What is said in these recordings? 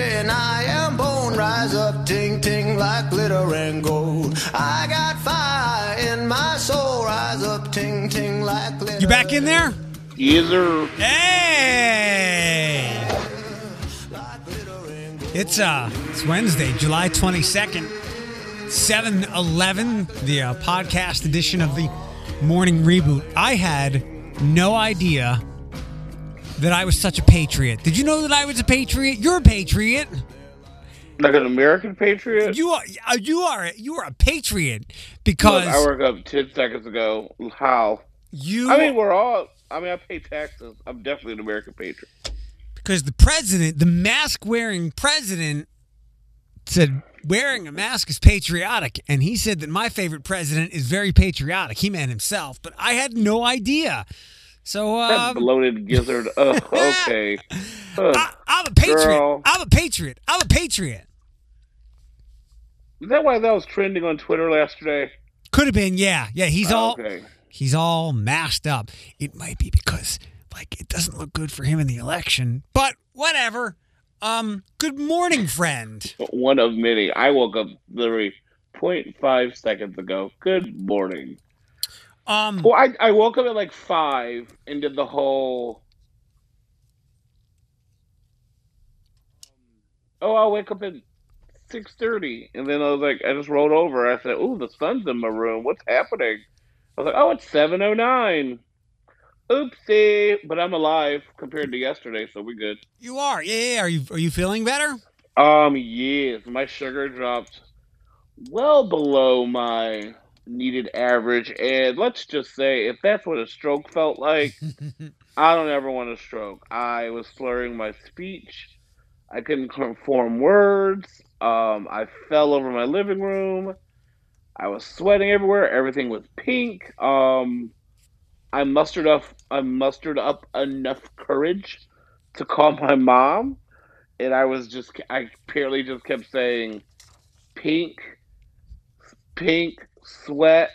and I am born. Rise up, ting ting, like glitter and gold. I got fire in my soul. Rise up, ting ting, like glitter. You back in there? Yes, sir. Hey! It's uh, it's Wednesday, July twenty second, seven eleven, the uh, podcast edition of the morning reboot. I had no idea that I was such a patriot. Did you know that I was a patriot? You're a patriot. Like an American patriot. You are uh, you are you are a patriot because Look, I woke up ten seconds ago. How? you I mean, we're all. I mean, I pay taxes. I'm definitely an American patriot. because the president, the mask wearing president, said wearing a mask is patriotic. And he said that my favorite president is very patriotic. He meant himself, but I had no idea. So That um, bloated gizzard. Ugh, okay. Ugh. I, I'm a patriot. Girl. I'm a patriot. I'm a patriot. Is that why that was trending on Twitter yesterday? Could have been, yeah, yeah. He's all okay. he's all mashed up. It might be because like it doesn't look good for him in the election, but whatever. Um, good morning, friend. One of many. I woke up literally 0.5 seconds ago. Good morning. Um, Well, I, I woke up at like 5 and did the whole. Oh, I'll wake up at 6.30. And then I was like, I just rolled over. I said, Ooh, the sun's in my room. What's happening? I was like, Oh, it's 7.09. Oopsie. But I'm alive compared to yesterday, so we're good. you are, yeah, yeah. Are you are you feeling better? Um, yes, my sugar dropped well below my needed average, and let's just say if that's what a stroke felt like, I don't ever want a stroke. I was slurring my speech. I couldn't form words. Um, I fell over my living room. I was sweating everywhere. Everything was pink. Um, I mustered up. I mustered up enough courage to call my mom and I was just I purely just kept saying pink, pink, sweat,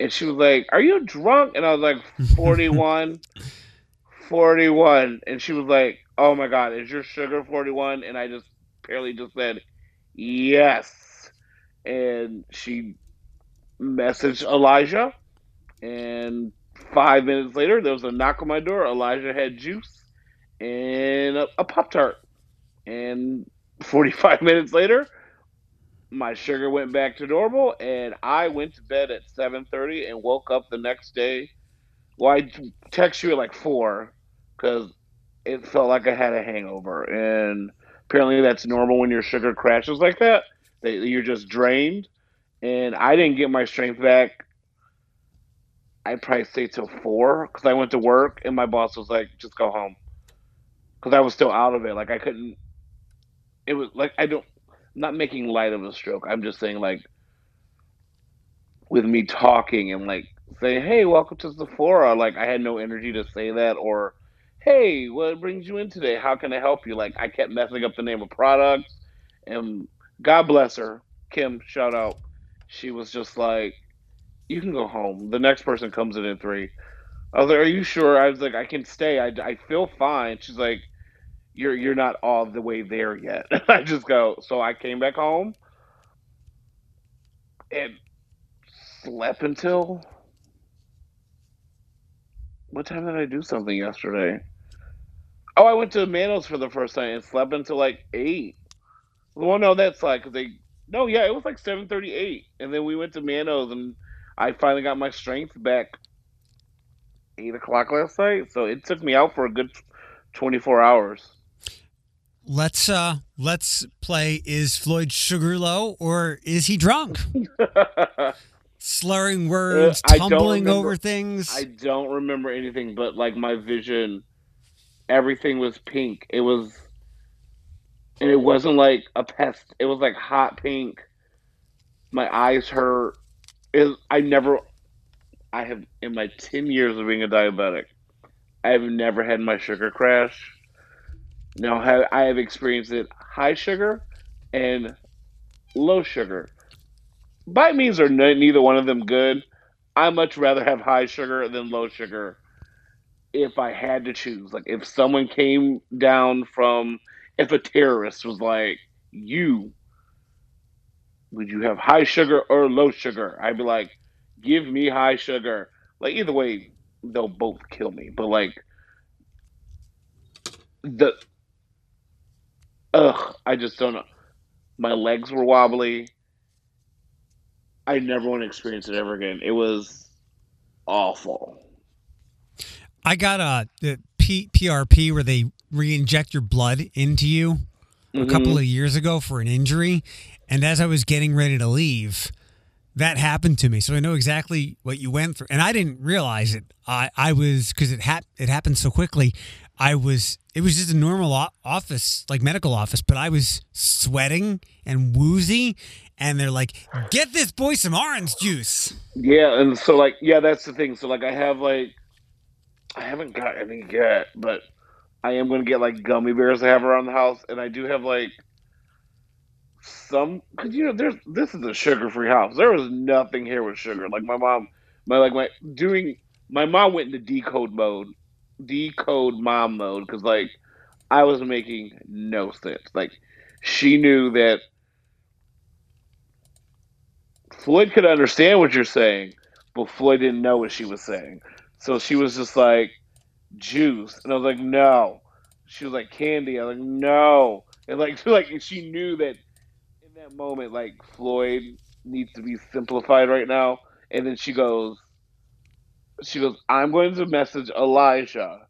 and she was like, "Are you drunk?" And I was like, "41, 41," and she was like, "Oh my God, is your sugar 41?" And I just purely just said, "Yes," and she messaged Elijah, and five minutes later there was a knock on my door. Elijah had juice and a, a pop tart and 45 minutes later my sugar went back to normal and i went to bed at 7.30 and woke up the next day. Well i text you at like 4 because it felt like i had a hangover. And apparently that's normal when your sugar crashes like that that you're just drained. And i didn't get my strength back i'd probably say till 4 because i went to work and my boss was like just go home. Because i was still out of it. Like i couldn't it was like I don't not making light of a stroke. I'm just saying like with me talking and like saying, "Hey, welcome to Sephora." Like I had no energy to say that or "Hey, what brings you in today? How can I help you?" Like I kept messing up the name of products and God bless her, Kim, shout out. She was just like, "You can go home. The next person comes in in 3." I was like, "Are you sure?" I was like, "I can stay. I, I feel fine." She's like, you're you're not all the way there yet. I just go. So I came back home and slept until what time did I do something yesterday? Oh, I went to Manos for the first time and slept until like eight. Well, no, that's like they. No, yeah, it was like seven thirty-eight, and then we went to Manos, and I finally got my strength back eight o'clock last night. So it took me out for a good twenty-four hours. Let's uh let's play is Floyd sugar low or is he drunk? Slurring words, Uh, tumbling remember- over things. I don't remember anything, but like my vision, everything was pink. It was, and it wasn't like a pest. It was like hot pink. My eyes hurt. It, I never, I have in my ten years of being a diabetic, I have never had my sugar crash. Now have, I have experienced it high sugar and low sugar. By means are ne- neither one of them good. I much rather have high sugar than low sugar if I had to choose. Like if someone came down from if a terrorist was like, "You, would you have high sugar or low sugar?" I'd be like, "Give me high sugar." Like either way, they'll both kill me. But like the ugh, I just don't know. My legs were wobbly. I never want to experience it ever again. It was awful. I got a the P, PRP where they re-inject your blood into you a mm-hmm. couple of years ago for an injury, and as I was getting ready to leave, that happened to me. So I know exactly what you went through, and I didn't realize it. I I was because it hap- it happened so quickly. I was it was just a normal office, like medical office, but I was sweating and woozy, and they're like, "Get this boy some orange juice." Yeah, and so like yeah, that's the thing. So like I have like I haven't got any yet, but I am gonna get like gummy bears I have around the house, and I do have like some because you know there's this is a sugar free house. There was nothing here with sugar. Like my mom, my like my doing my mom went into decode mode, decode mom mode because like I was making no sense. Like she knew that Floyd could understand what you're saying, but Floyd didn't know what she was saying. So she was just like, juice. And I was like, no. She was like, candy. I was like, no. And like, like she knew that in that moment, like Floyd needs to be simplified right now. And then she goes, she goes, I'm going to message Elijah.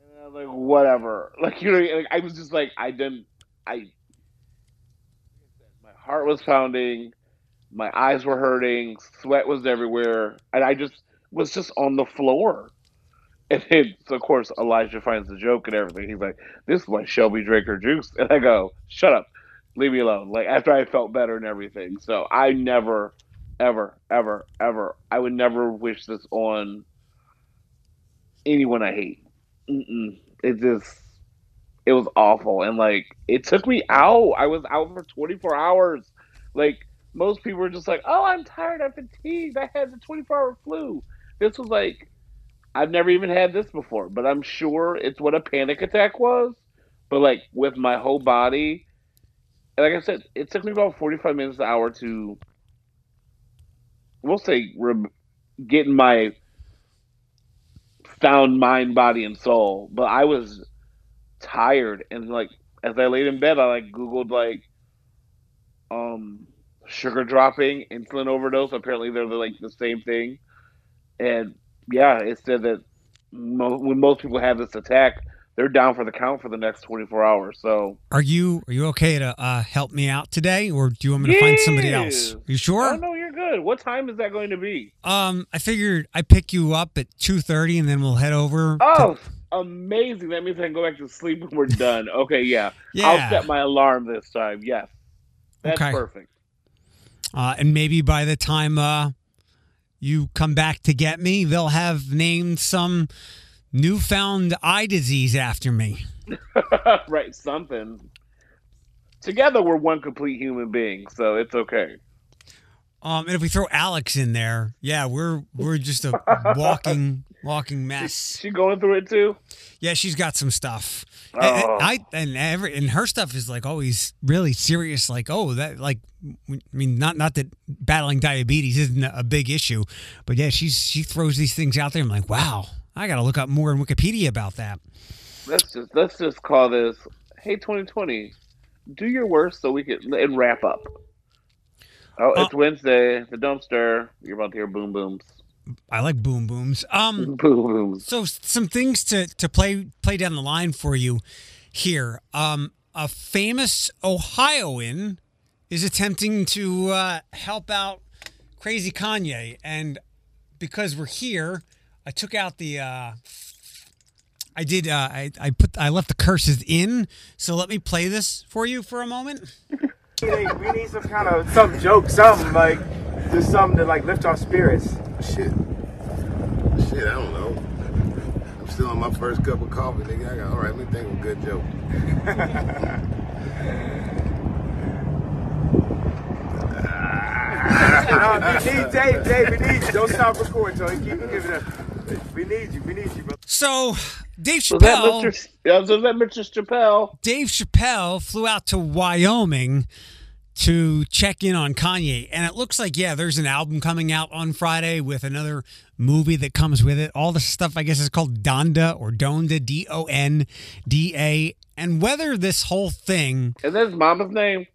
And I was like, whatever. Like, you know, like, I was just like, I didn't, I, my heart was pounding my eyes were hurting, sweat was everywhere, and I just was just on the floor. And then, so of course, Elijah finds the joke and everything. He's like, "This is why Shelby drank her juice," and I go, "Shut up, leave me alone." Like after I felt better and everything, so I never, ever, ever, ever, I would never wish this on anyone I hate. Mm-mm. It just, it was awful, and like it took me out. I was out for twenty four hours, like most people were just like, "Oh, I'm tired. I'm fatigued. I had the 24 hour flu." This was like, I've never even had this before, but I'm sure it's what a panic attack was. But like with my whole body, like I said, it took me about 45 minutes an hour to, we'll say, getting my found mind, body, and soul. But I was tired, and like as I laid in bed, I like Googled like, um sugar dropping, insulin overdose. Apparently, they're like the same thing. And yeah, it said that mo- when most people have this attack, they're down for the count for the next 24 hours. So, Are you are you okay to uh, help me out today, or do you want me to find somebody else? You sure? oh no, you're good. What time is that going to be? Um, I figured I pick you up at two thirty, and then we'll head over. to- Oh, amazing! That means I can go back to sleep when we're done. Okay, yeah. Yeah. I'll set my alarm this time. Yes, that's Okay. perfect. uh, and maybe by the time uh, you come back to get me, they'll have named some newfound eye disease after me. right, something. Together, we're one complete human being, so it's okay. Um, and if we throw Alex in there, yeah, we're we're just a walking walking mess. She going through it too. Yeah, she's got some stuff. And- and Oh. I and every and her stuff is like always really serious. Like, oh, that like, I mean, not not that battling diabetes isn't a big issue, but yeah, she's she throws these things out there. I'm like, wow, I got to look up more in Wikipedia about that. Let's just let's just call this. Hey, 2020, do your worst so we can and wrap up. Oh, it's Wednesday. The dumpster. You're about to hear boom booms. I like boom booms. Um, Boom booms. so some things to to play play down the line for you here. Um, a famous Ohioan is attempting to uh, help out Crazy Kanye, and because we're here, I took out the. Uh, I did. Uh, I I put. I left the curses in. So let me play this for you for a moment. We need, we need some kind of some joke, something like just something to like lift our spirits. Shit. Shit, I don't know. I'm still on my first cup of coffee, nigga. I got, all right, let me think of a good joke. We need Dave, Dave, we need. Don't stop recording, Tony. Keep giving up. We need you, we need you, bro. So Dave So that Chappelle. Mr. So that Mr. Chappelle. Dave Chappelle flew out to Wyoming to check in on Kanye. And it looks like, yeah, there's an album coming out on Friday with another movie that comes with it. All the stuff, I guess, is called Donda or Donda, D O N D A. And whether this whole thing, Is that his mama's name?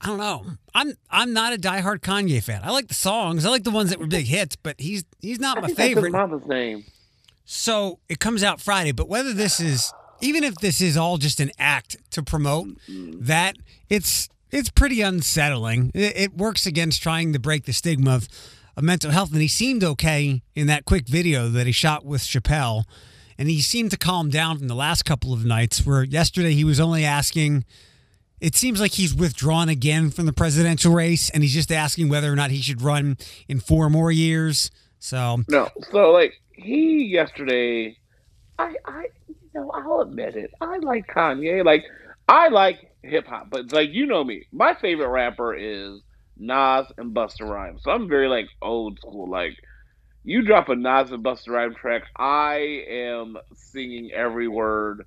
I don't know. I'm I'm not a diehard Kanye fan. I like the songs. I like the ones that were big hits, but he's he's not my think that's his favorite. name. So it comes out Friday, but whether this is even if this is all just an act to promote mm-hmm. that, it's it's pretty unsettling. It, it works against trying to break the stigma of, of mental health. And he seemed okay in that quick video that he shot with Chappelle, and he seemed to calm down from the last couple of nights. Where yesterday he was only asking. It seems like he's withdrawn again from the presidential race, and he's just asking whether or not he should run in four more years. So No, so like he yesterday, I I you know I'll admit it. I like Kanye. Like I like hip hop, but like you know me, my favorite rapper is Nas and Busta Rhymes. So I'm very like old school. Like you drop a Nas and Busta Rhymes track, I am singing every word,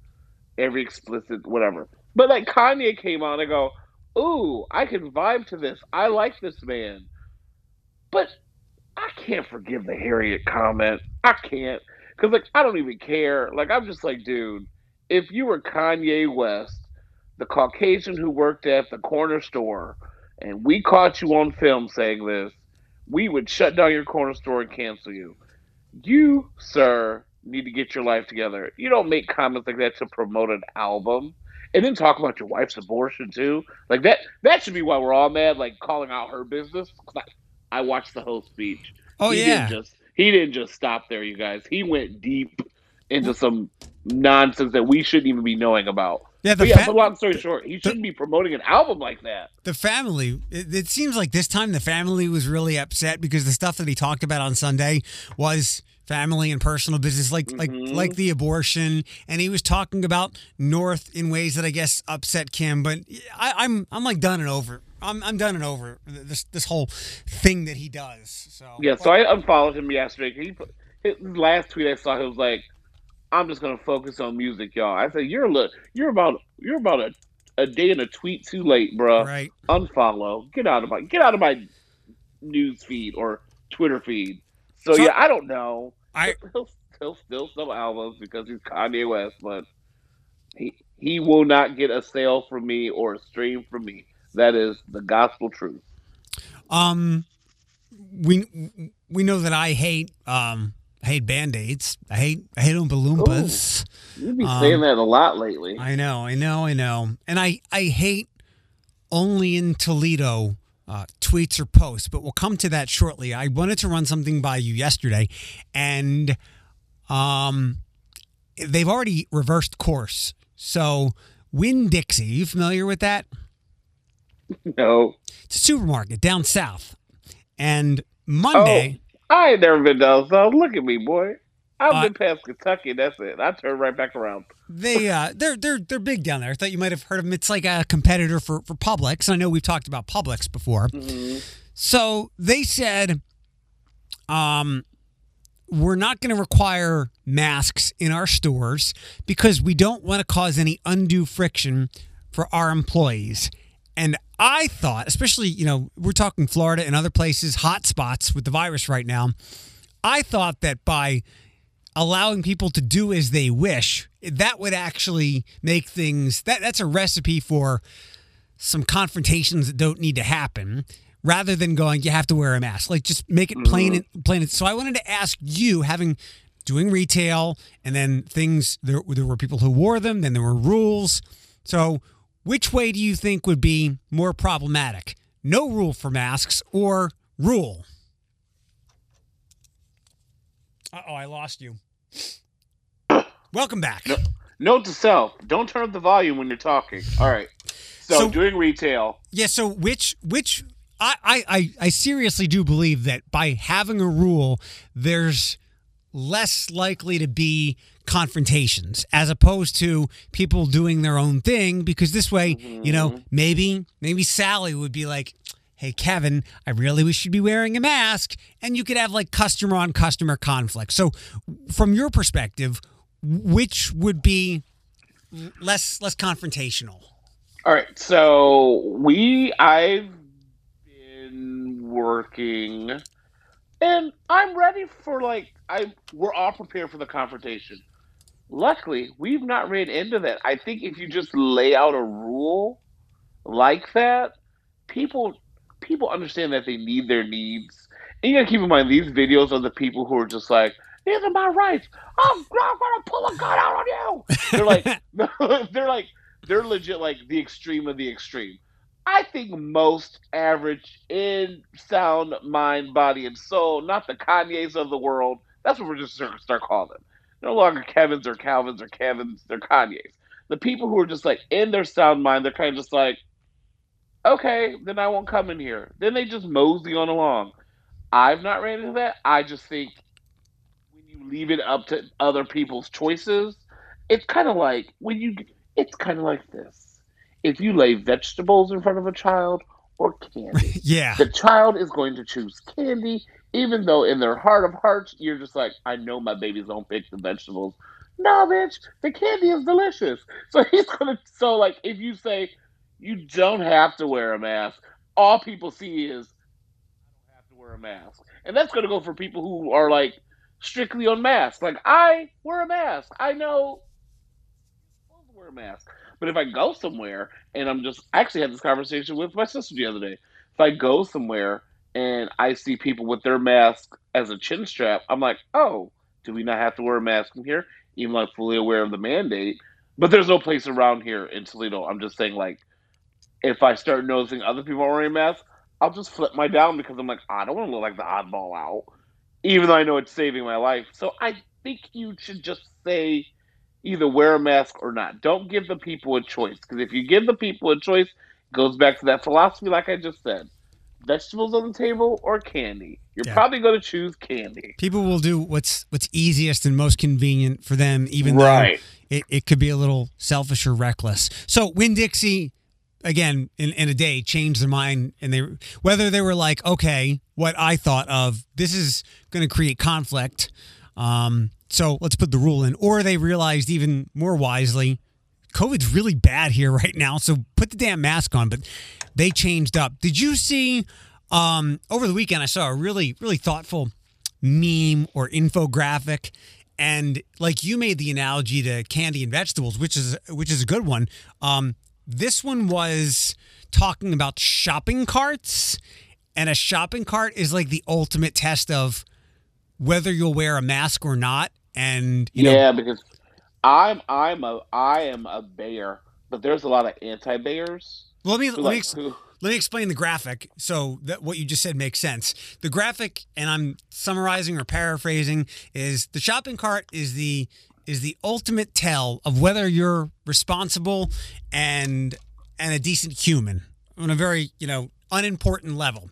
every explicit whatever. But like Kanye came on, I go, ooh, I can vibe to this. I like this man. But I can't forgive the Harriet comment. I can't. Because, like, I don't even care. Like, I'm just like, dude, if you were Kanye West, the Caucasian who worked at the corner store, and we caught you on film saying this, we would shut down your corner store and cancel you. You, sir, need to get your life together. You don't make comments like that to promote an album. And then talk about your wife's abortion too. Like that that should be why we're all mad, like calling out her business. I, watched the whole speech. Oh, he yeah. Didn't just, he didn't just stop there, you guys. He went deep into some nonsense that we shouldn't even be knowing about. Yeah, the but yeah, fa- but long story short, he shouldn't be promoting an album like that. the family it, it seems like this time the family was really upset because the stuff that he talked about on sunday was family and personal business like like mm-hmm. like the abortion and he was talking about north in ways that i guess upset kim but I, i'm i'm like done and over i'm, I'm done and over this this whole thing that he does so Yeah, so I unfollowed him yesterday. He put, his last tweet I saw, he was like, "I'm just gonna focus on music, y'all." I said, "You're look, you're about you're about a, a day and a tweet too late, bro. right Unfollow. Get out of my get out of my news feed or Twitter feed." So, So- yeah, I don't know. i He'll, he'll still sell albums because he's Kanye West, but he he will not get a sale from me or a stream from me. That is the gospel truth. um we we know that i hate um I hate band-aids i hate i hate oompa loompas You've been Um, saying that a lot lately. I know, I know, I know. And I, I hate only in Toledo uh, tweets or posts, but we'll come to that shortly. I wanted to run something by you yesterday, and um, they've already reversed course. So, Winn Dixie, you familiar with that? no. It's a supermarket down south. And Monday, Oh, I ain't never been down south. Look at me, boy. I've been past Kentucky. That's it. I turn right back around. they uh, they're they're they're big down there. I thought you might have heard of them. It's like a competitor for for Publix. I know we've talked about Publix before. So they said, um, we're not going to require masks in our stores because we don't want to cause any undue friction for our employees. And I thought, especially, you know, we're talking Florida and other places, hot spots with the virus right now. I thought that by allowing people to do as they wish, that would actually make things that that's a recipe for some confrontations that don't need to happen rather than going you have to wear a mask. Like just make it plain mm-hmm. and plain and- so i wanted to ask you having doing retail and then things there, there were people who wore them then there were rules. So which way do you think would be more problematic? No rule for masks or rule uh-oh i lost you welcome back Note to self: Don't turn up the volume when you're talking. All right. So, So- doing retail. Yeah, so which which I, I I I seriously do believe that by having a rule, there's less likely to be confrontations as opposed to people doing their own thing because this way, you know, mm-hmm. maybe maybe Sally would be like, hey, Kevin, I really wish you'd be wearing a mask. And you could have like customer on customer conflict. So, from your perspective, which would be less less confrontational? All right, so we I've been working and I'm ready for like I we're all prepared for the confrontation. Luckily, we've not ran into that. I think if you just lay out a rule like that, people people understand that they need their needs. And you gotta keep in mind these videos are the people who are just like, these are my rights. I'm, I'm gonna pull a gun out on you. They're like they're like they're legit like the extreme of the extreme. I think most average in sound mind, body, and soul, not the Kanyes of the world. That's what we're just gonna start calling them. No longer Kevin's or Calvin's or Kevin's, they're Kanye's. The people who are just like in their sound mind, they're kind of just like, okay, then I won't come in here. Then they just mosey on along. I've not ran into that. I just think when you leave it up to other people's choices, it's kind of like when you, it's kind of like this. If you lay vegetables in front of a child or candy, yeah. the child is going to choose candy, even though in their heart of hearts, you're just like, I know my babies don't pick the vegetables. No, bitch, the candy is delicious. So he's gonna. So like, if you say you don't have to wear a mask, all people see is I don't have to wear a mask, and that's gonna go for people who are like strictly on masks. Like I wear a mask. I know to wear a mask. But if I go somewhere and I'm just, I actually had this conversation with my sister the other day. If I go somewhere and I see people with their mask as a chin strap, I'm like, oh, do we not have to wear a mask in here? Even though I'm fully aware of the mandate. But there's no place around here in Toledo. I'm just saying, like, if I start noticing other people are wearing masks, I'll just flip my down because I'm like, ah, I don't want to look like the oddball out, even though I know it's saving my life. So I think you should just say either wear a mask or not. Don't give the people a choice because if you give the people a choice, it goes back to that philosophy, like I just said. Vegetables on the table or candy. You're Yeah. probably going to choose candy. People will do what's what's easiest and most convenient for them, even Right. though it, it could be a little selfish or reckless. So Winn Dixie, again, in, in a day, changed their mind, and they whether they were like, okay, what I thought of this is going to create conflict, um, so let's put the rule in, or they realized even more wisely. COVID's really bad here right now, so put the damn mask on. But they changed up. Did you see um, over the weekend? I saw a really, really thoughtful meme or infographic, and like you made the analogy to candy and vegetables, which is which is a good one. Um, this one was talking about shopping carts, and a shopping cart is like the ultimate test of whether you'll wear a mask or not. And you know, yeah, because I'm I'm a I am a bear, but there's a lot of anti-bears. Well, let me let me ex- who- let me explain the graphic so that what you just said makes sense. The graphic, and I'm summarizing or paraphrasing, is the shopping cart is the is the ultimate tell of whether you're responsible and and a decent human on a very you know unimportant level.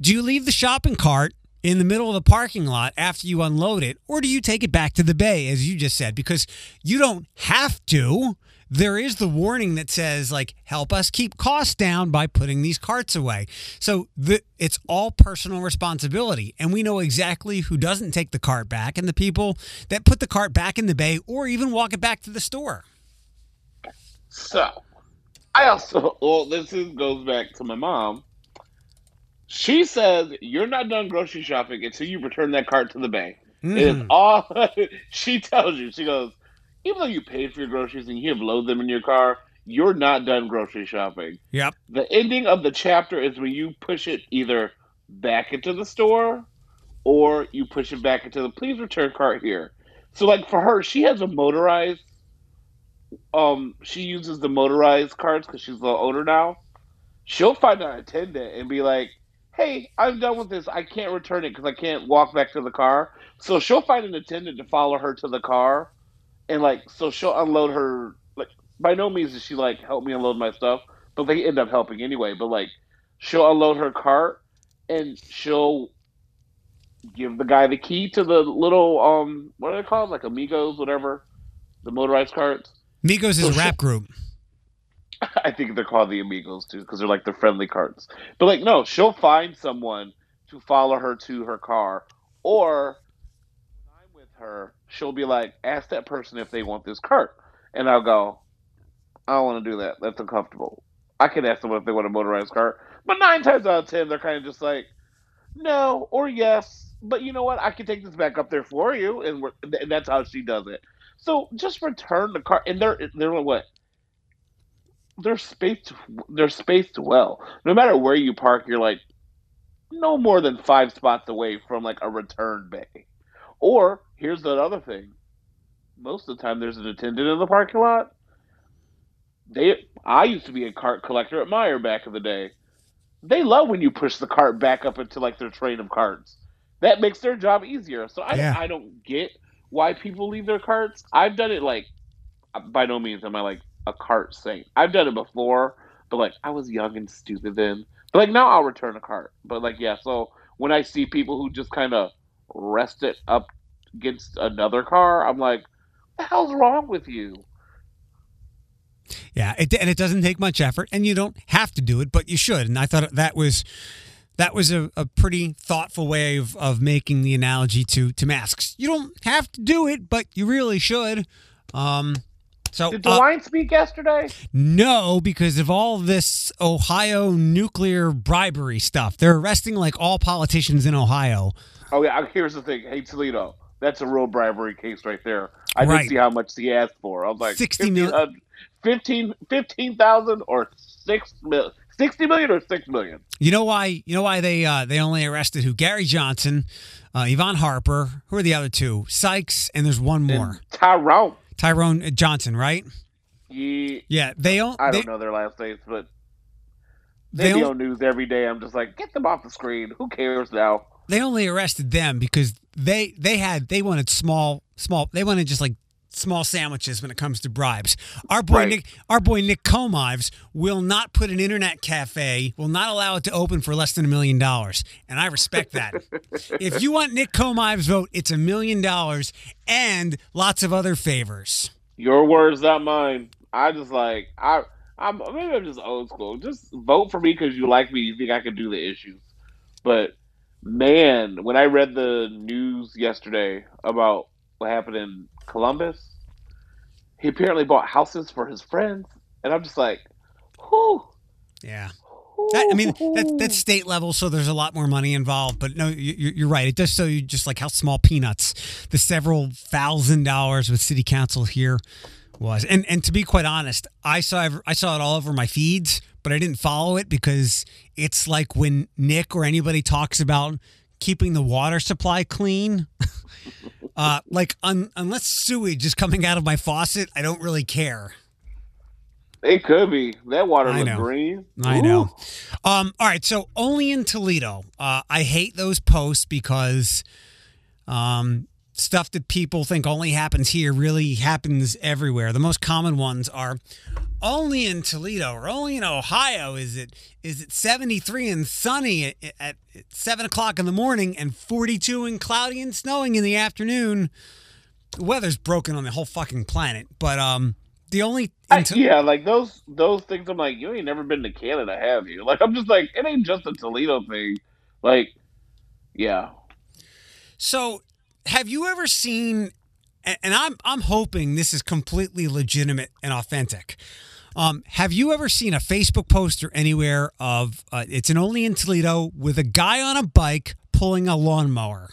Do you leave the shopping cart in the middle of the parking lot after you unload it, or do you take it back to the bay, as you just said? Because you don't have to. There is the warning that says, like, help us keep costs down by putting these carts away. So the, it's all personal responsibility. And we know exactly who doesn't take the cart back and the people that put the cart back in the bay or even walk it back to the store. So, I also well, this is, goes back to my mom. She says you're not done grocery shopping until you return that cart to the bank. It is Mhm. all she tells you. She goes, even though you paid for your groceries and you have loaded them in your car, you're not done grocery shopping. Yep. The ending of the chapter is when you push it either back into the store or you push it back into the please return cart here. So like for her, she has a motorized um she uses the motorized carts because she's a little older now. She'll find an attendant and be like, "Hey, I'm done with this. I can't return it because I can't walk back to the car." So she'll find an attendant to follow her to the car, and like so she'll unload her. Like by no means does she like help me unload my stuff, but they end up helping anyway. But like she'll unload her cart and she'll give the guy the key to the little um what are they called like amigos whatever the motorized carts Migos is a rap group. I think they're called the Amigos too, because they're like the friendly carts. But like, no, she'll find someone to follow her to her car, or when I'm with her, she'll be like, ask that person if they want this cart, and I'll go, I don't want to do that. That's uncomfortable. I can ask someone if they want a motorized cart, but nine times out of ten, they're kind of just like, no or yes. But you know what? I can take this back up there for you, and, and that's how she does it. So just return the car, and they're they're like, what they're spaced they're spaced well. No matter where you park, you're like no more than five spots away from like a return bay. Or here's the other thing: most of the time, there's an attendant in the parking lot. They, I used to be a cart collector at Meijer back in the day. They love when you push the cart back up into like their train of carts. That makes their job easier. So I, Yeah. I don't get why people leave their carts. I've done it like, by no means am I like a cart saint. I've done it before, but like I was young and stupid then. But like now I'll return a cart. But like yeah, so when I see people who just kind of rest it up against another car, I'm like, what the hell's wrong with you? Yeah, it, and it doesn't take much effort, and you don't have to do it, but you should. And I thought that was that was a, a pretty thoughtful way of, of making the analogy to to masks. You don't have to do it, but you really should. Um, so Did uh, DeWine speak yesterday? no, because of all this Ohio nuclear bribery stuff, they're arresting like all politicians in Ohio. Oh yeah, here's the thing. Hey Toledo, that's a real bribery case right there. I Right. didn't see how much he asked for. I was like 60 mil- 15, uh, 15 15,000 or 6 mil, 60 million or 6 million. You know why? You know why they uh, they only arrested who? Gary Johnson, uh, Yvonne Harper. Who are the other two? Sykes, and there's one more. And Tyrone. Tyrone Johnson, right? He, Yeah, they don't. I don't know their last names, but They they on news every day. I'm just like, get them off the screen. Who cares now? They only arrested them because they they had they wanted small small. They wanted just like small sandwiches when it comes to bribes. Our boy Right. Nick, our boy Nick Komives will not put an internet cafe, will not allow it to open for less than a million dollars, and I respect that. if you want Nick Komives' vote, it's a million dollars and lots of other favors. Your words, not mine. I just like I. I'm maybe I'm just old school. Just vote for me because you like me. You think I can do the issues. But man, when I read the news yesterday about what happened in Columbus, he apparently bought houses for his friends, and I'm just like, whew. Yeah. That, I mean, that, that's state level, so there's a lot more money involved. But no, you, you- you're right. It does show you just like how small peanuts the several thousand dollars with city council here was. And and to be quite honest, I saw I saw it all over my feeds, but I didn't follow it because it's like when Nick or anybody talks about keeping the water supply clean. uh, like un, unless sewage is coming out of my faucet, I don't really care. It could be that water I know. green. I Ooh. know. Um, all right, so only in Toledo. Uh, I hate those posts because um, stuff that people think only happens here really happens everywhere. The most common ones are only in Toledo or only in Ohio. Is it is it seventy three and sunny at, at seven o'clock in the morning and forty two and cloudy and snowing in the afternoon? The weather's broken on the whole fucking planet, but um, the only I- in To- yeah, like those those things. I'm like, you ain't never been to Canada, have you? Like, I'm just like, it ain't just a Toledo thing. Like, yeah, So, have you ever seen? A- And I'm I'm hoping this is completely legitimate and authentic. Um, have you ever seen a Facebook post or anywhere of uh, it's an only in Toledo with a guy on a bike pulling a lawnmower?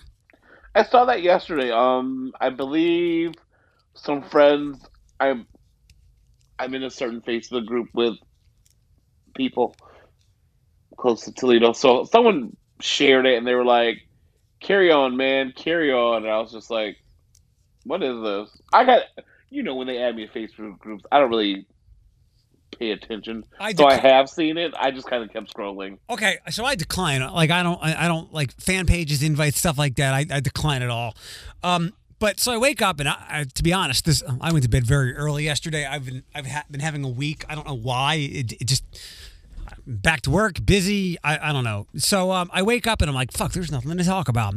I saw that yesterday. Um, I believe some friends. I'm I'm in a certain Facebook group with people close to Toledo. So someone shared it, and they were like, "Carry on, man, carry on." And I was just like, "What is this?" I got, you know, when they add me to Facebook groups, I don't really pay attention. I so I have seen it. I just kind of kept scrolling. Okay, so I decline. Like I don't, I I don't like fan pages, invites, stuff like that. I, I decline it all. Um, but so I wake up and I, I, to be honest, this I went to bed very early yesterday. I've been, I've ha- been having a week. I don't know why. It, it just back to work, busy. I, I don't know. So um, I wake up and I'm like, fuck, there's nothing to talk about.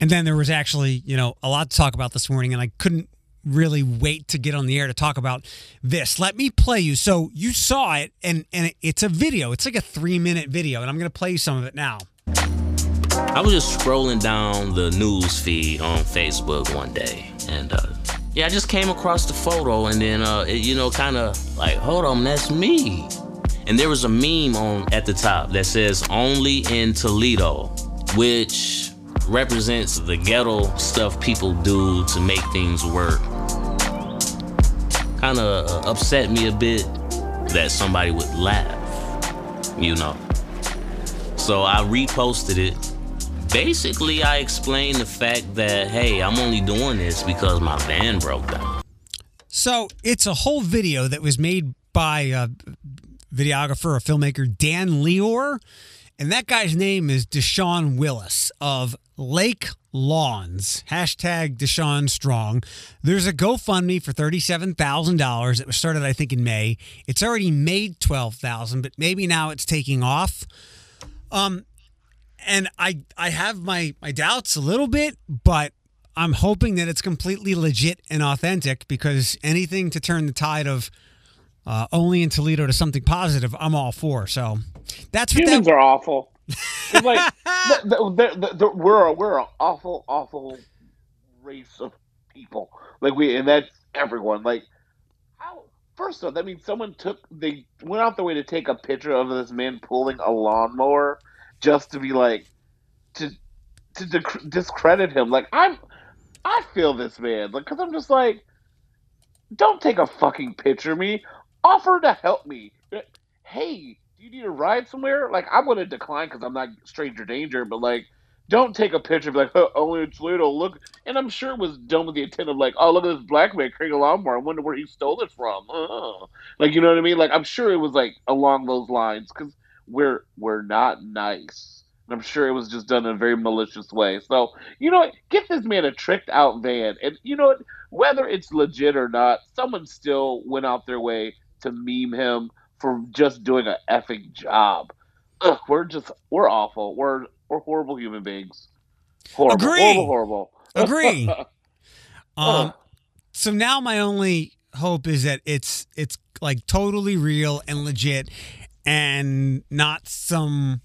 And then there was actually, you know, a lot to talk about this morning, and I couldn't really wait to get on the air to talk about this. Let me play you. So you saw it, and and it's a video. It's like a three minute video, and I'm to play you some of it now. I was just scrolling down the news feed on Facebook one day, and uh, yeah, I just came across the photo, and then uh, it, you know, kind of like, hold on, that's me. And there was a meme on at the top that says "Only in Toledo," which represents the ghetto stuff people do to make things work. Kind of upset me a bit that somebody would laugh, you know. So I reposted it. Basically, I explained the fact that, hey, I'm only doing this because my van broke down. So it's a whole video that was made by uh, videographer, a filmmaker, Dan Leor. And that guy's name is Deshaun Willis of Lake Lawns. Hashtag Deshaun Strong. There's a GoFundMe for $37,000. It was started, I think, in May. It's already made 12000 but maybe now it's taking off. Um, and I I have my my doubts a little bit, but I'm hoping that it's completely legit and authentic because anything to turn the tide of uh, only in Toledo to something positive, I'm all for. So that's what Humans that. are awful. Like the, the, the, the, we're a, we're an awful awful race of people. Like we and that's everyone. Like how first off, that means someone took they went out the way to take a picture of this man pulling a lawnmower just to be like to to dec- discredit him. Like I'm I feel this man like because I'm just like don't take a fucking picture of me. Offer to help me. Hey, do you need a ride somewhere? Like, I'm going to decline because I'm not stranger danger, but like, don't take a picture of like, oh, only Toledo, look. And I'm sure it was done with the intent of like, oh, look at this black man carrying a lawnmower. I wonder where he stole it from. Uh, like, you know what I mean? Like, I'm sure it was like along those lines because we're we're not nice. And I'm sure it was just done in a very malicious way. So, you know what? Get this man a tricked out van. And you know what? Whether it's legit or not, someone still went out their way to meme him for just doing an effing job. Ugh, we're just we're awful. We're we're horrible human beings. Horrible, Agree. horrible, horrible. Agree. Um, so now my only hope is that it's it's like totally real and legit, and not some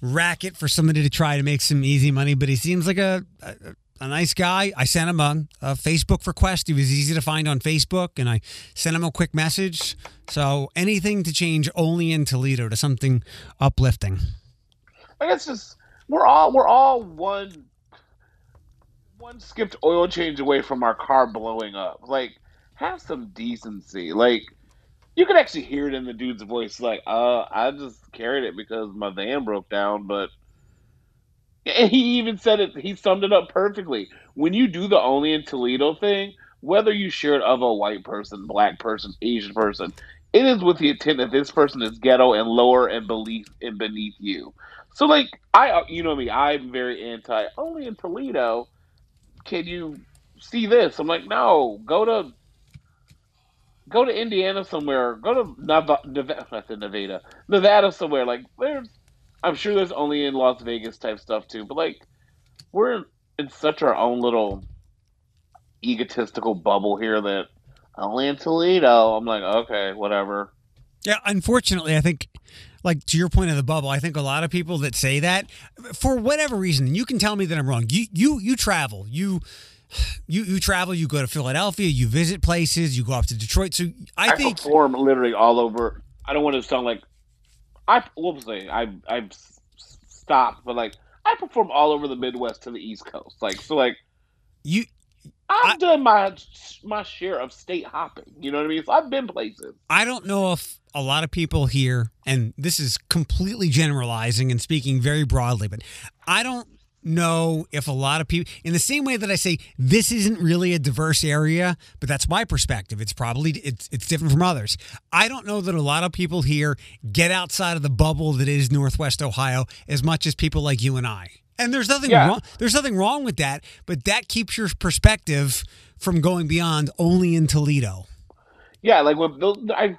racket for somebody to try to make some easy money. But he seems like a a, a nice guy. I sent him a, a Facebook request. He was easy to find on Facebook, and I sent him a quick message. So anything to change only in Toledo to something uplifting. I guess just we're all we're all one one skipped oil change away from our car blowing up. Like have some decency. Like you could actually hear it in the dude's voice. Like uh, I just carried it because my van broke down, but. And he even said it. He summed it up perfectly. When you do the only in Toledo thing, whether you share it of a white person, black person, Asian person, it is with the intent that this person is ghetto and lower and beneath and beneath you. So like I, uh, you know me, I'm very anti. Only in Toledo can you see this. I'm like, no, go to go to Indiana somewhere. Go to Nevada, Nevada, Nevada somewhere. Like there's, I'm sure there's only in Las Vegas type stuff too. But like we're in such our own little egotistical bubble here that oh, only in Toledo. I'm like, okay, whatever. Yeah, unfortunately, I think, like to your point of the bubble, I think a lot of people that say that, for whatever reason, you can tell me that I'm wrong. You you you travel, you you you travel, you go to Philadelphia, you visit places, you go up to Detroit. So I, I think perform literally all over. I don't want to sound like I. I? I I've stopped, but like I perform all over the Midwest to the East Coast. Like so, like you I've I- done my my share of state hopping. You know what I mean? So I've been places. I don't know if a lot of people here, and this is completely generalizing and speaking very broadly, but I don't know if a lot of people, in the same way that I say this isn't really a diverse area, but that's my perspective. It's probably it's it's different from others. I don't know that a lot of people here get outside of the bubble that is Northwest Ohio as much as people like you and I. And there's nothing Yeah. wrong. There's nothing wrong with that, but that keeps your perspective from going beyond only in Toledo. Yeah, like when I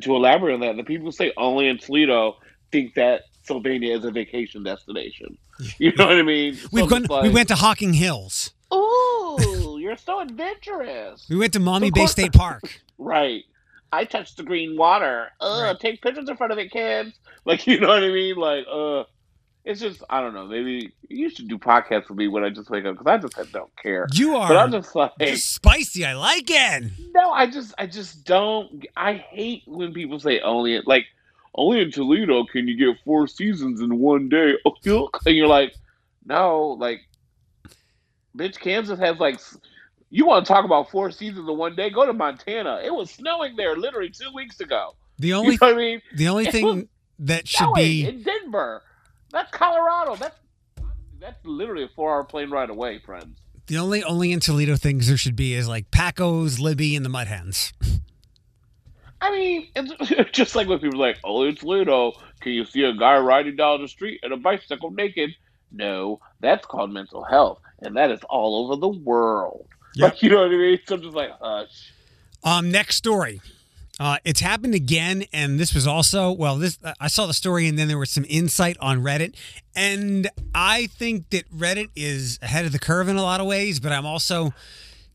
to elaborate on that, the people who say only in Toledo think that Sylvania is a vacation destination. You know what I mean? We've it's gone. like, we went to Hocking Hills. Ooh, you're so adventurous. We went to Maumee Bay State Park. Right. I touched the green water. Uh, Right. take pictures in front of it, kids. Like, you know what I mean? Like, uh, it's just, I don't know. Maybe you should do podcasts with me when I just wake up because I just don't care. You are But I'm just like, just spicy. I like it. no, I just, I just don't. I hate when people say only, like, only in Toledo can you get four seasons in one day. And you're like, no, like, bitch, Kansas has like. You want to talk about four seasons in one day? Go to Montana. It was snowing there literally two weeks ago. The You only know what I mean? the only It thing that should be in Denver. That's Colorado. That's that's literally a four-hour plane ride away, friends. the only only in Toledo things there should be is like Packo's, Libbey, and the Mud Hens. I mean, it's just like when people are like, "Oh, it's Ludo. Can you see a guy riding down the street in a bicycle naked?" No, that's called mental health, and that is all over the world. Yep. Like, you know what I mean? So I'm just like, hush. Um, next story. Uh, it's happened again, and this was also well. This I saw the story, and then there was some insight on Reddit, and I think that Reddit is ahead of the curve in a lot of ways, but I'm also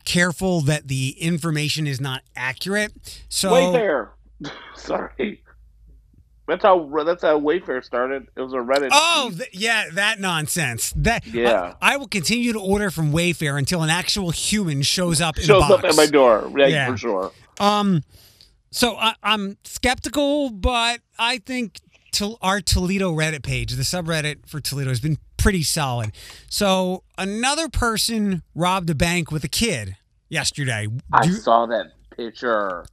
careful that the information is not accurate. So Wayfair. Sorry. That's how that's how Wayfair started. It was a Reddit. Oh, th- yeah, that nonsense. That Yeah. I, I will continue to order from Wayfair until an actual human shows up in shows up at my door. Yeah, Yeah. for sure. Um, so I, I'm skeptical, but I think to our Toledo Reddit page, the subreddit for Toledo, has been pretty solid. So another person robbed a bank with a kid yesterday. I Do- saw that picture.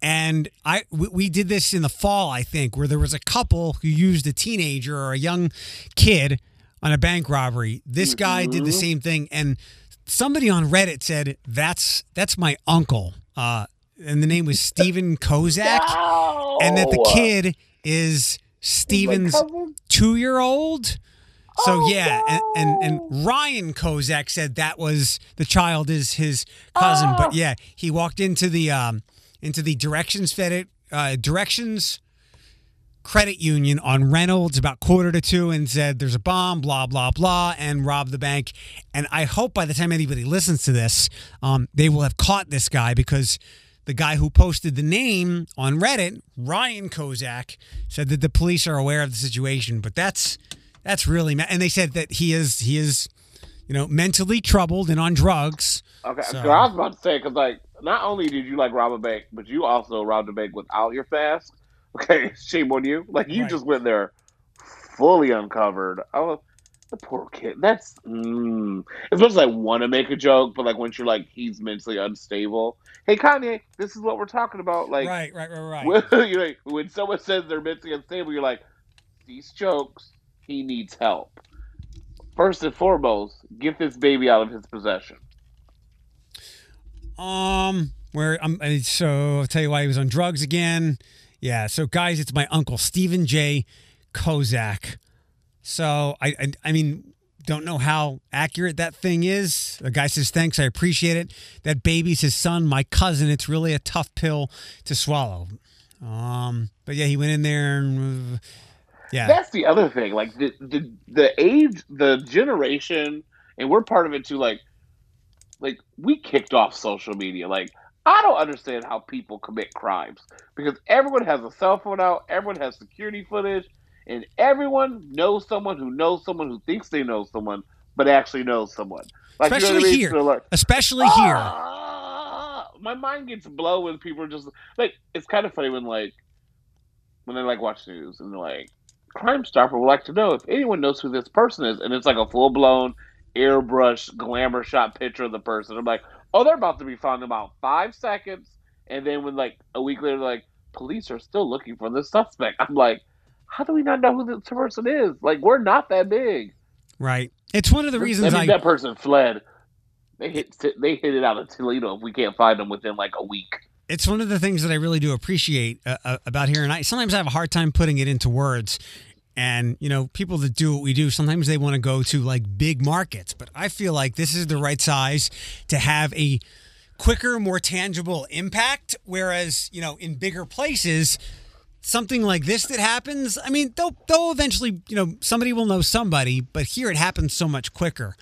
and I we, we did this in the fall, I think, where there was a couple who used a teenager or a young kid on a bank robbery. This guy did the same thing, and somebody on Reddit said that's that's my uncle, uh, and the name was Steven Kozak, and that the kid is Steven's two year old. So Oh, yeah, and, and and Ryan Kozak said that was the child is his cousin, Oh. but yeah, he walked into the um into the directions fed uh, directions credit union on Reynolds about quarter to two and said there's a bomb, blah blah blah, and robbed the bank. And I hope by the time anybody listens to this, um, they will have caught this guy because the guy who posted the name on Reddit, Ryan Kozak, said that the police are aware of the situation. But that's that's really ma- and they said that he is he is you know mentally troubled and on drugs. Okay, So- I was about to say because like not only did you like rob a bank, but you also robbed a bank without your fast. Okay, shame on you. Like you Right. just went there fully uncovered. Oh, the poor kid. That's mm. it's supposed to like want to make a joke, but like once you're like he's mentally unstable. Hey Kanye, this is what we're talking about. Like right, right, right, right. when, like, when someone says they're mentally unstable, you're like, these jokes, he needs help. First and foremost, get this baby out of his possession. Um, where I'm I- so I'll tell you why he was on drugs again. Yeah, so guys, it's my uncle Stephen J. Kozak. So I, I I mean don't know how accurate that thing is. The guy says thanks, I appreciate it. That baby's his son, my cousin. It's really a tough pill to swallow. Um, but yeah, he went in there and uh, yeah, That's the other thing. Like the, the the age, the generation, and we're part of it too. Like, like we kicked off social media. Like I don't understand how people commit crimes because everyone has a cell phone out, everyone has security footage, and everyone knows someone who knows someone who thinks they know someone, but actually knows someone. Like, you know what I especially mean? here, So, like, especially here. Ah, my mind gets blown when people are just like it's kind of funny when like when they like watch news and they're like crime stopper would like to know if anyone knows who this person is and it's like a full blown airbrush glamour shot picture of the person. I'm like oh they're about to be found in about five seconds and then when like a week later like police are still looking for this suspect. I'm like how do we not know who this person is? Like we're not that big. Right. It's one of the I reasons mean, I that person fled. They hit they hit it out of Toledo if we can't find them within like a week. It's one of the things that I really do appreciate uh, uh, about here. And I sometimes I have a hard time putting it into words. And you know, people that do what we do, sometimes they want to go to like big markets, but I feel like this is the right size to have a quicker, more tangible impact. Whereas, you know, in bigger places, something like this that happens, I mean, they'll they'll eventually, you know, somebody will know somebody, but here it happens so much quicker.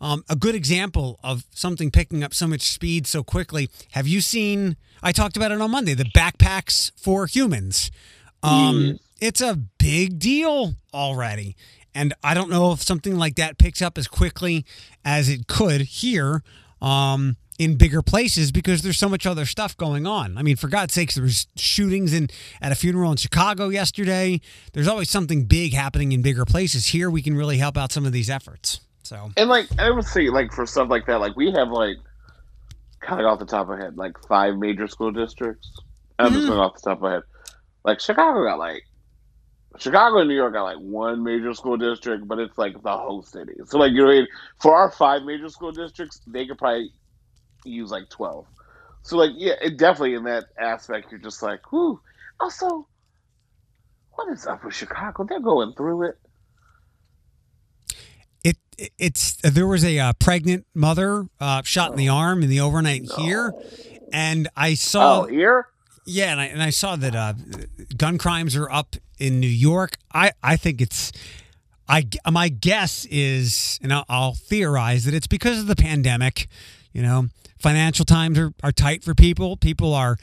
Um, a good example of something picking up so much speed so quickly. Have you seen? I talked about it on Monday. The backpacks for humans. Um, Yes. It's a big deal already, and I don't know if something like that picks up as quickly as it could here. Um, in bigger places because there's so much other stuff going on. I mean, for God's sakes, there was shootings in at a funeral in Chicago yesterday. There's always something big happening in bigger places. Here, we can really help out some of these efforts. So, And like I would say, like for stuff like that, like we have like kind of off the top of my head, like five major school districts. I'm just Mhm. going off the top of my head. Like Chicago got like Chicago and New York got like one major school district, but it's like the whole city. So like you know, what I mean? for our five major school districts, they could probably use like twelve. So like yeah, it definitely in that aspect, you're just like, whoo. Also, what is up with Chicago? They're going through it. It it's there was a uh, pregnant mother uh, shot in the arm in the overnight here, and I saw Oh, here. Yeah, and I, and I saw that uh, gun crimes are up in New York. I, I think it's I my guess is, and I'll, I'll theorize that it's because of the pandemic. You know, financial times are, are tight for people. People are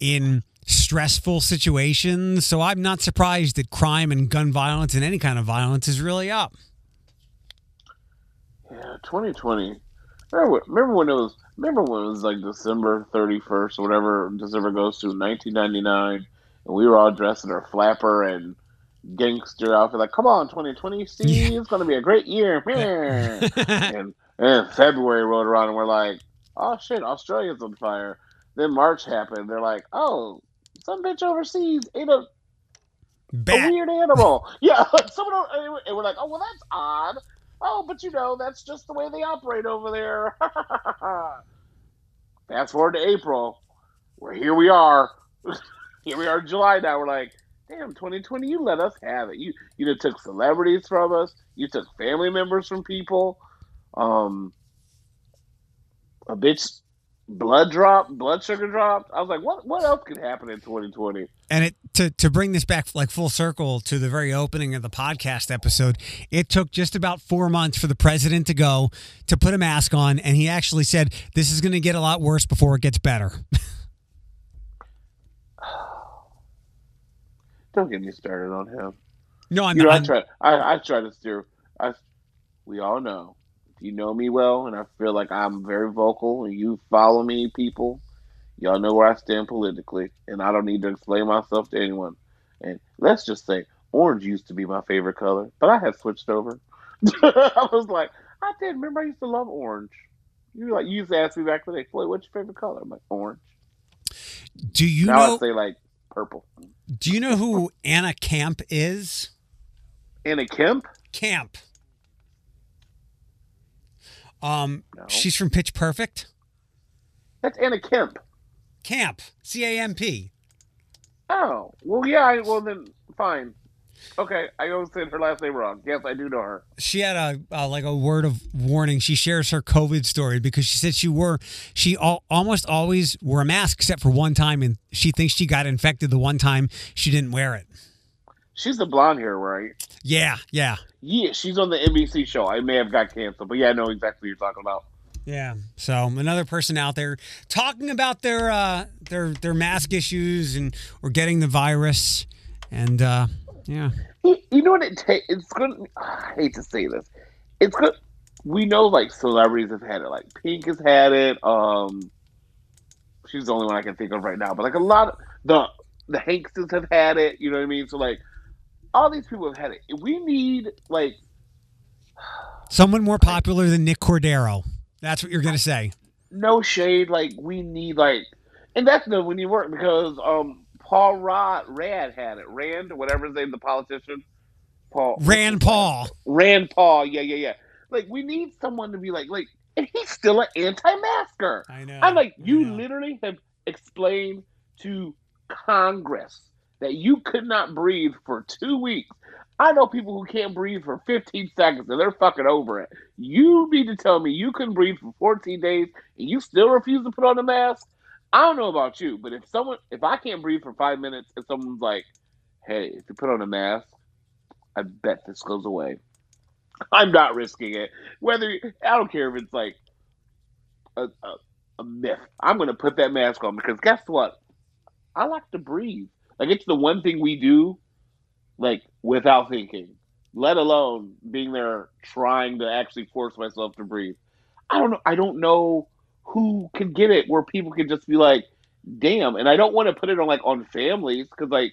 in stressful situations, so I'm not surprised that crime and gun violence and any kind of violence is really up. Yeah, 2020. Remember, when- remember when it was? Remember when it was like December 31st or whatever December goes to 1999, and we were all dressed in our flapper and gangster outfit. Like, come on, 2020, see, it's gonna be a great year. and and February rolled around, and we're like, oh shit, Australia's on fire. Then March happened. They're like, oh, some bitch overseas ate a, a weird animal. yeah, someone, and we're like, oh well, that's odd. Oh, but you know, that's just the way they operate over there. Fast forward to April. Where here we are. here we are July now. We're like, damn, 2020, you let us have it. You you took celebrities from us. You took family members from people. Um, a bitch blood drop, blood sugar dropped. I was like, what what else could happen in 2020? And it to to bring this back like full circle to the very opening of the podcast episode, it took just about four months for the president to go to put a mask on, and he actually said this is going to get a lot worse before it gets better. Don't get me started on him. no, I'm you know, not. I try. I, I try to steer. I. We all know. You know me well, and I feel like I'm very vocal, and you follow me, people, y'all know where I stand politically, and I don't need to explain myself to anyone. And let's just say, orange used to be my favorite color, but I have switched over. I was like, I did. Remember, I used to love orange. You like, you used to ask me back in the day, Floyd, what's your favorite color? I'm like, orange. do you now know? I say like purple. Do you know who Anna Camp is? Anna Kemp? Camp. Um, No. she's from Pitch Perfect. That's Anna Kemp. Camp. C A M P. Oh, well, yeah. I, well, then fine. Okay, I always said her last name wrong. Yes, I do know her. she had a uh, like a word of warning. She shares her COVID story because she said she wore she al- almost always wore a mask except for one time, and she thinks she got infected the one time she didn't wear it. She's the blonde hair, right? Yeah, yeah, Yeah, she's on the NBC show. I may have got canceled, but yeah, I know exactly what you're talking about. yeah. So another person out there talking about their uh, their their mask issues and or getting the virus, and uh, yeah, You, you know what it takes? It's good. I hate to say this. It's good. We know like celebrities have had it. Like Pink has had it. Um, she's the only one I can think of right now. But like a lot of the the Hankses have had it. You know what I mean? So like all these people have had it. We need like someone more popular than Nick Cordero. That's what you're gonna say. no shade. Like we need like, and that's no when you work because um Paul Rod Rad had it. Rand, whatever his name, the politician. Paul Rand Paul. Rand Paul. Yeah, yeah, yeah. Like we need someone to be like like, and he's still an anti-masker. I know. I'm like, you know. literally have explained to Congress that you could not breathe for two weeks. I know people who can't breathe for 15 seconds and they're fucking over it. You need to tell me you can breathe for 14 days and you still refuse to put on a mask. I don't know about you, but if someone, if I can't breathe for five minutes and someone's like, hey, if you put on a mask, I bet this goes away. I'm not risking it. Whether I don't care if it's like a, a, a myth. I'm going to put that mask on because guess what? I like to breathe. Like it's the one thing we do, like without thinking. Let alone being there trying to actually force myself to breathe. I don't know. I don't know who can get it where people can just be like, "Damn!" And I don't want to put it on like on families because like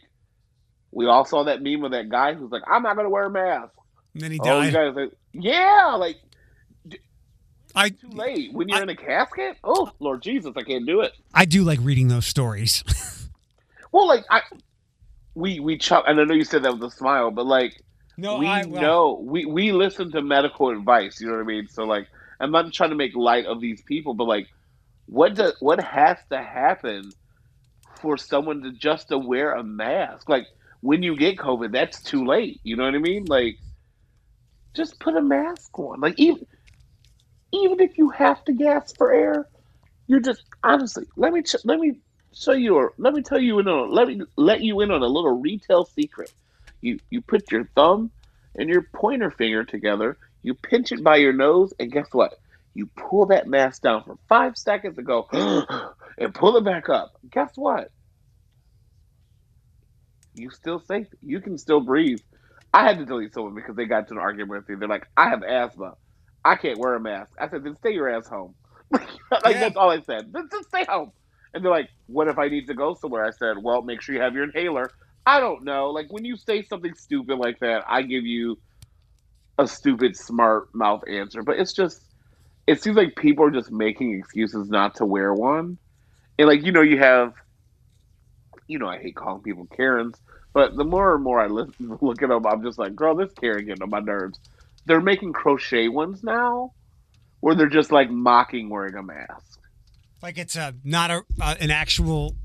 we all saw that meme of that guy who's like, "I'm not going to wear a mask." And then he Oh, died. guys, like, yeah, like I too late when you're I- in a casket. Oh, Lord Jesus, I can't do it. I do like reading those stories. Well, like I, we we chuck, and I know you said that with a smile, but like no, we I well, know we we listen to medical advice. You know what I mean? So like, I'm not trying to make light of these people, but like, what does what has to happen for someone to just to wear a mask? Like when you get COVID, that's too late. You know what I mean? Like, just put a mask on. Like even even if you have to gasp for air, you're just honestly. Let me ch- let me show you or let me tell you in on let me let you in on a little retail secret. You you put your thumb and your pointer finger together, you pinch it by your nose, and guess what? You pull that mask down for five seconds and go and pull it back up. Guess what? You still safe. You can still breathe. I had to delete someone because they got to an argument with me. They're like, I have asthma. I can't wear a mask. I said, then stay your ass home. like Yeah. that's all I said. Just stay home. And they're like, what if I need to go somewhere? I said, well, make sure you have your inhaler. I don't know. Like when you say something stupid like that, I give you a stupid smart mouth answer. But it's just, it seems like people are just making excuses not to wear one. And like, you know, you have, you know, I hate calling people Karens, but the more and more I listen, look at them, I'm just like, girl, this Karen getting on my nerves. They're making crochet ones now where they're just like mocking wearing a mask. Like it's a not a uh, an actual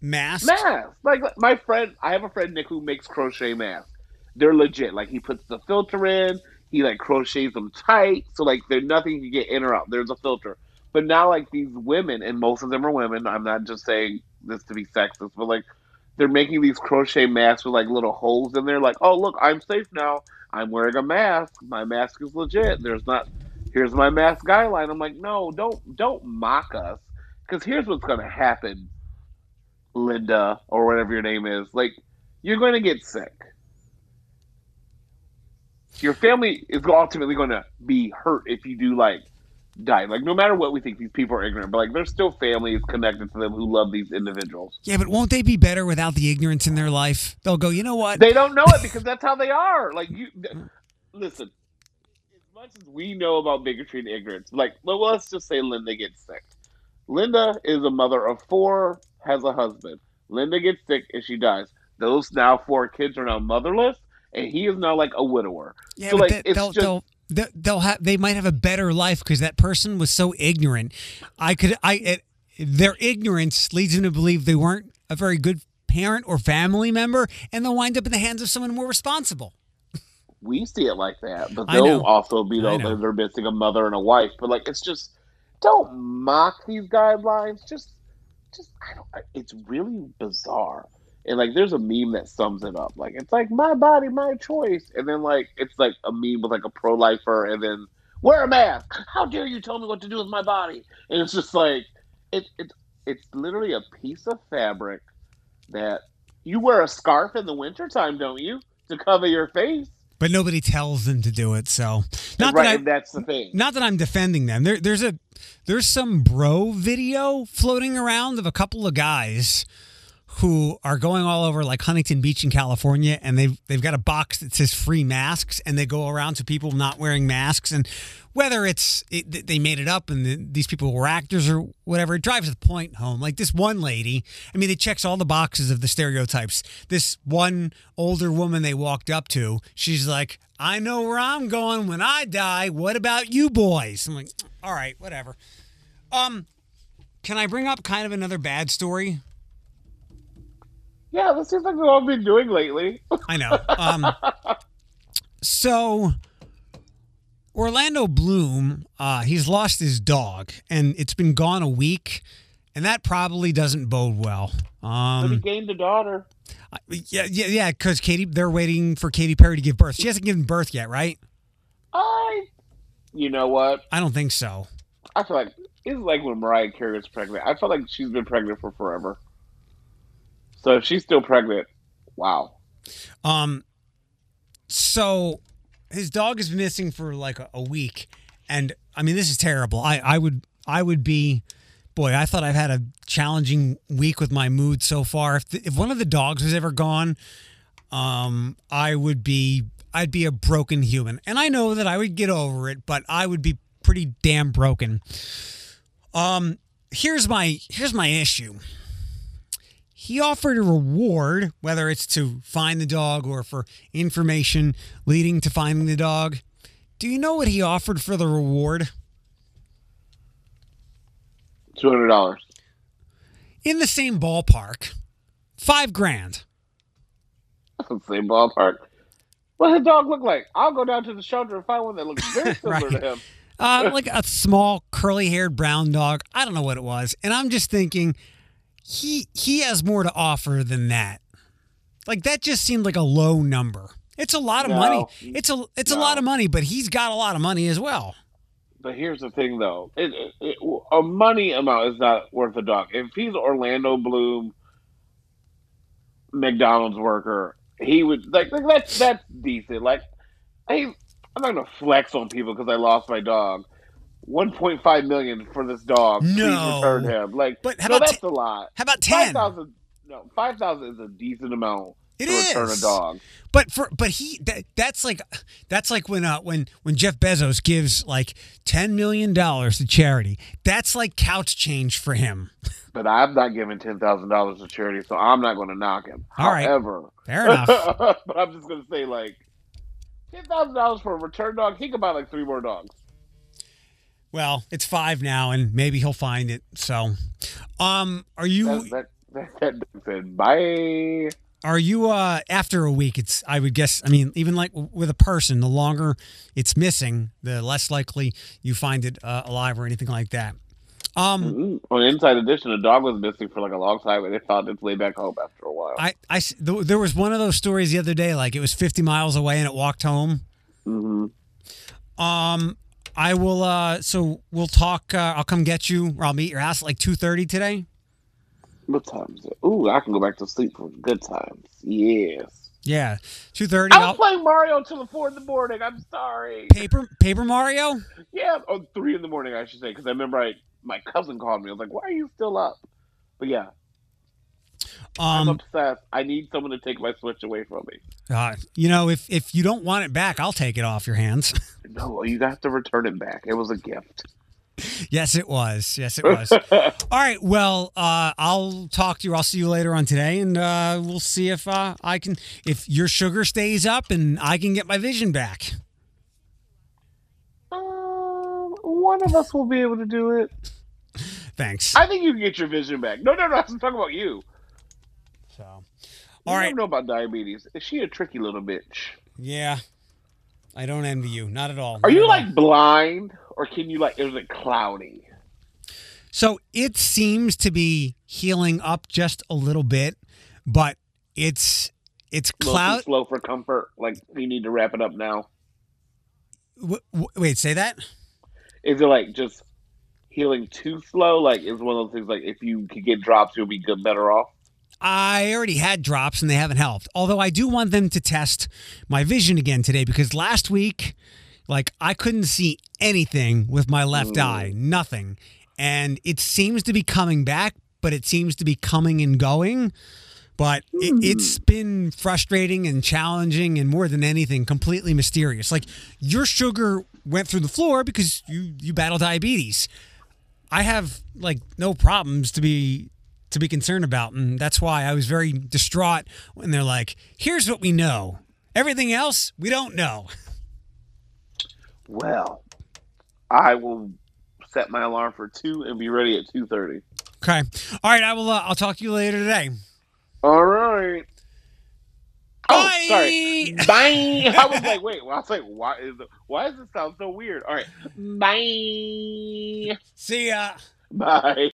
mask. Mask. Like my friend, I have a friend Nick who makes crochet masks. They're legit. Like he puts the filter in, he like crochets them tight, so like there's nothing can get in or out. There's a filter. But now like these women, and most of them are women. I'm not just saying this to be sexist, but like they're making these crochet masks with like little holes in there. Like, oh look, I'm safe now. I'm wearing a mask. My mask is legit. There's not. Here's my mask guideline. I'm like, no, don't don't mock us, because here's what's gonna happen. Linda or whatever your name is, like you're going to get sick. Your family is ultimately going to be hurt if you do like die. Like no matter what we think, these people are ignorant, but like there's still families connected to them who love these individuals. Yeah, but won't they be better without the ignorance in their life? They'll go, you know what? They don't know it because that's how they are. Like you, th- listen. As much as we know about bigotry and ignorance, like well, let's just say Linda gets sick. Linda is a mother of four, has a husband. Linda gets sick and she dies. Those now four kids are now motherless, and he is now like a widower. yeah, so but like they'll, just they'll they'll have they might have a better life because that person was so ignorant. I could I it, their ignorance leads them to believe they weren't a very good parent or family member, and they'll wind up in the hands of someone more responsible. we see it like that, but they'll also be I though they're, they're missing a mother and a wife. But like it's just don't uh, mock these guidelines. Just just I don't. It's really bizarre. And like there's a meme that sums it up. Like it's like my body, my choice. And then like it's like a meme with like a pro lifer and then wear a mask. How dare you tell me what to do with my body? And it's just like it it it's literally a piece of fabric that you wear a scarf in the wintertime, don't you? To cover your face. But nobody tells them to do it. So not right, that I, that's the thing. not that I'm defending them. There, there's a there's some bro video floating around of a couple of guys who are going all over like Huntington Beach in California, and they've they've got a box that says free masks, and they go around to people not wearing masks, and whether it's it, they made it up and the, these people were actors or whatever, it drives the point home. Like this one lady, I mean, it checks all the boxes of the stereotypes. This one older woman they walked up to, she's like, "I know where I'm going when I die. What about you boys?" I'm like, "All right, whatever." Um, can I bring up kind of another bad story? Yeah, this seems like what I've been doing lately. I know. Um, so Orlando Bloom, uh, he's lost his dog, and it's been gone a week, and that probably doesn't bode well. but he Um, gained a daughter. yeah, yeah, yeah, because Katy, they're waiting for Katy Perry to give birth. She hasn't given birth yet, right? Uh, You know what? I don't think so. I feel like it's like when Mariah Carey was pregnant. I feel like she's been pregnant for forever. So if she's still pregnant, wow. Um, so his dog is missing for like a, week, and I mean this is terrible. I I would I would be, boy, I thought I've had a challenging week with my mood so far. If the, if one of the dogs was ever gone, um, I would be I'd be a broken human, and I know that I would get over it, but I would be pretty damn broken. Um, here's my here's my issue he offered a reward, whether it's to find the dog or for information leading to finding the dog. Do you know what he offered for the reward? Two hundred dollars. In the same ballpark, five grand. Same ballpark. What does the dog look like? I'll go down to the shelter and find one that looks very similar Right. to him. Uh, like a small curly-haired brown dog. I don't know what it was, and I'm just thinking, he he has more to offer than that. Like that just seemed like a low number. It's a lot of No. money. It's a it's a lot of money, but he's got a lot of money as well. But here's the thing, though: it, it, it- a money amount is not worth a dog. If he's Orlando Bloom, McDonald's worker, he would like, like that's that's decent. Like, I, I'm not gonna flex on people because I lost my dog. 1.5 million for this dog. No. Please return him. Like, But how no, about that's t- a lot. How about Five ten? thousand. No, five thousand is a decent amount It to return a dog. But for but he that, that's like that's like when uh when when Jeff Bezos gives like ten million dollars to charity. That's like couch change for him. But I'm not giving ten thousand dollars to charity, so I'm not going to knock him. All right. However, Fair enough. but I'm just going to say, like, ten thousand dollars for a return dog. He could buy like three more dogs. Well, it's five now, and maybe he'll find it. So, um, are you That that that, bye. are you uh after a week? It's I would guess. I mean, even like with a person, the longer it's missing, the less likely you find it uh, alive or anything like that. Um, Mhm. On Inside Edition, a dog was missing for like a long time, and they found its way back home after a while. I, th- there was one of those stories the other day, like it was fifty miles away and it walked home. hmm Um, I will. Uh, so we'll talk. Uh, I'll come get you, or I'll meet your ass at like two thirty today. What time is it? Ooh, I can go back to sleep for good times. Yes. Yeah, two thirty. I was I'll playing Mario till the four in the morning. I'm sorry. paper Paper Mario. Yeah, oh, three in the morning, I should say, because I remember I my cousin called me. I was like, "Why are you still up?" But yeah, I'm Um, obsessed. I need someone to take my Switch away from me. uh, you know, if if you don't want it back, I'll take it off your hands. No, you have to return it back. It was a gift. yes, it was. Yes, it was. All right. Well, uh, I'll talk to you. I'll see you later on today, and uh, we'll see if uh, I can if your sugar stays up and I can get my vision back. Um, one of us will be able to do it. Thanks. I think you can get your vision back. No, no, no. I'm talking about you. So, You all right. don't know about diabetes. Is she a tricky little bitch? Yeah. I don't envy you. Not at all. Are Not you at all. like blind, or can you like? Is it cloudy? So it seems to be healing up just a little bit, but it's it's cloud. slow for comfort. Like we need to wrap it up now. W- w- wait, say that. Is it like just healing too slow? Like is one of those things like if you could get drops, you'll be good, better off. I already had drops and they haven't helped. Although I do want them to test my vision again today because last week, like I couldn't see anything with my left mm. eye, nothing, and it seems to be coming back, but it seems to be coming and going. But it, hmm. it's been frustrating and challenging, and more than anything, completely mysterious. Like your sugar went through the floor because you you battle diabetes. I have like no problems to be to be concerned about, and that's why I was very distraught when they're like, "Here's what we know. Everything else we don't know." Well, I will set my alarm for two and be ready at two thirty. Okay, all right. I will. Uh, I'll talk to you later today. All right. Oh, Bye. sorry. Bye. I was like, wait. Well, I was like, why is it, why does it sound so weird? All right. Bye. See ya. Bye.